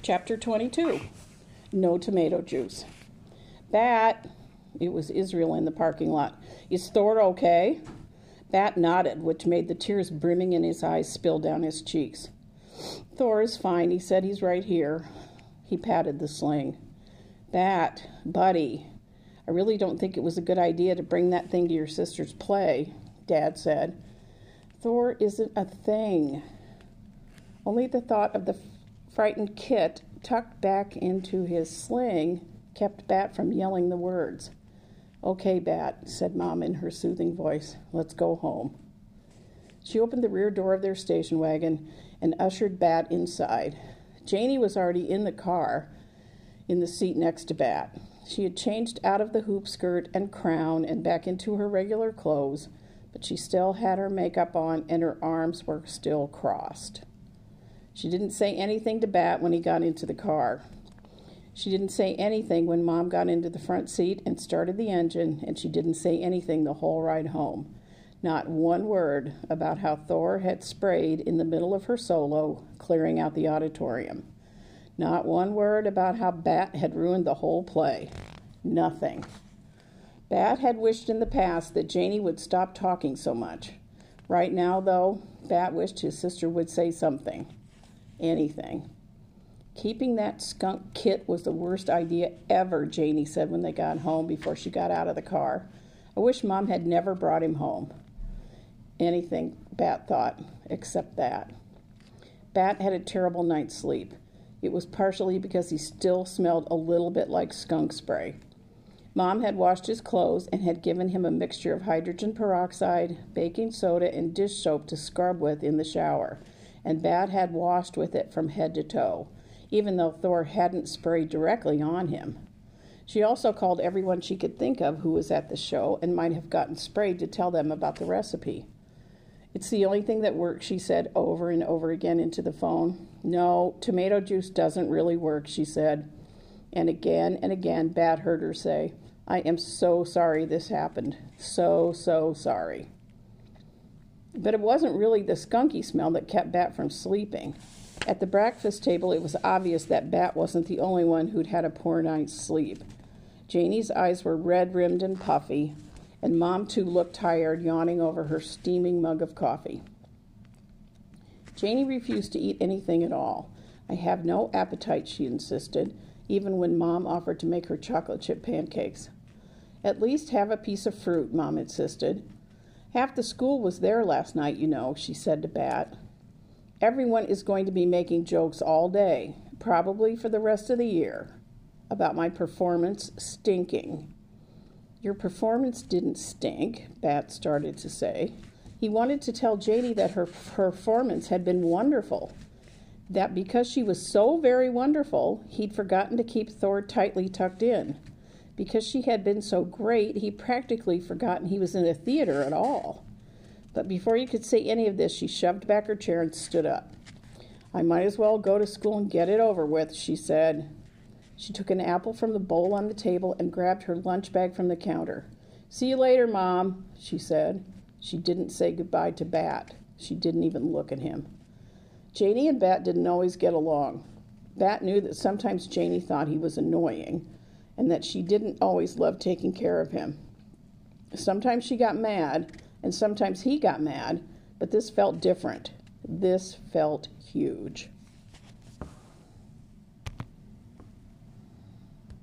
Chapter 22 No Tomato Juice. Bat, it was Israel in the parking lot. Is Thor okay? Bat nodded, which made the tears brimming in his eyes spill down his cheeks. Thor is fine. He said he's right here. He patted the sling. Bat, buddy, I really don't think it was a good idea to bring that thing to your sister's play, Dad said. Thor isn't a thing. Only the thought of the frightened Kit tucked back into his sling kept Bat from yelling the words. Okay, Bat, said Mom in her soothing voice. Let's go home. She opened the rear door of their station wagon and ushered Bat inside. Janie was already in the car, in the seat next to Bat. She had changed out of the hoop skirt and crown and back into her regular clothes, but she still had her makeup on and her arms were still crossed. She didn't say anything to Bat when he got into the car. She didn't say anything when Mom got into the front seat and started the engine, and she didn't say anything the whole ride home. Not one word about how Thor had sprayed in the middle of her solo, clearing out the auditorium. Not one word about how Bat had ruined the whole play. Nothing. Bat had wished in the past that Janie would stop talking so much. Right now, though, Bat wished his sister would say something anything. Keeping that skunk kit was the worst idea ever, Janie said when they got home before she got out of the car. I wish Mom had never brought him home. Anything, Bat thought, except that. Bat had a terrible night's sleep. It was partially because he still smelled a little bit like skunk spray. Mom had washed his clothes and had given him a mixture of hydrogen peroxide, baking soda, and dish soap to scrub with in the shower and Bat had washed with it from head to toe, even though Thor hadn't sprayed directly on him. She also called everyone she could think of who was at the show and might have gotten sprayed to tell them about the recipe. It's the only thing that works, she said over and over again into the phone. No, tomato juice doesn't really work, she said. And again and again, Bat heard her say, I am so sorry this happened. So, so sorry. But it wasn't really the skunky smell that kept Bat from sleeping. At the breakfast table, it was obvious that Bat wasn't the only one who'd had a poor night's sleep. Janie's eyes were red rimmed and puffy, and Mom, too, looked tired, yawning over her steaming mug of coffee. Janie refused to eat anything at all. I have no appetite, she insisted, even when Mom offered to make her chocolate chip pancakes. At least have a piece of fruit, Mom insisted. Half the school was there last night, you know, she said to Bat. Everyone is going to be making jokes all day, probably for the rest of the year, about my performance stinking. Your performance didn't stink, Bat started to say. He wanted to tell Janie that her performance had been wonderful, that because she was so very wonderful, he'd forgotten to keep Thor tightly tucked in. Because she had been so great, he practically forgotten he was in a theater at all. But before he could say any of this, she shoved back her chair and stood up. I might as well go to school and get it over with, she said. She took an apple from the bowl on the table and grabbed her lunch bag from the counter. See you later, Mom, she said. She didn't say goodbye to Bat. She didn't even look at him. Janie and Bat didn't always get along. Bat knew that sometimes Janie thought he was annoying, and that she didn't always love taking care of him. Sometimes she got mad, and sometimes he got mad, but this felt different. This felt huge.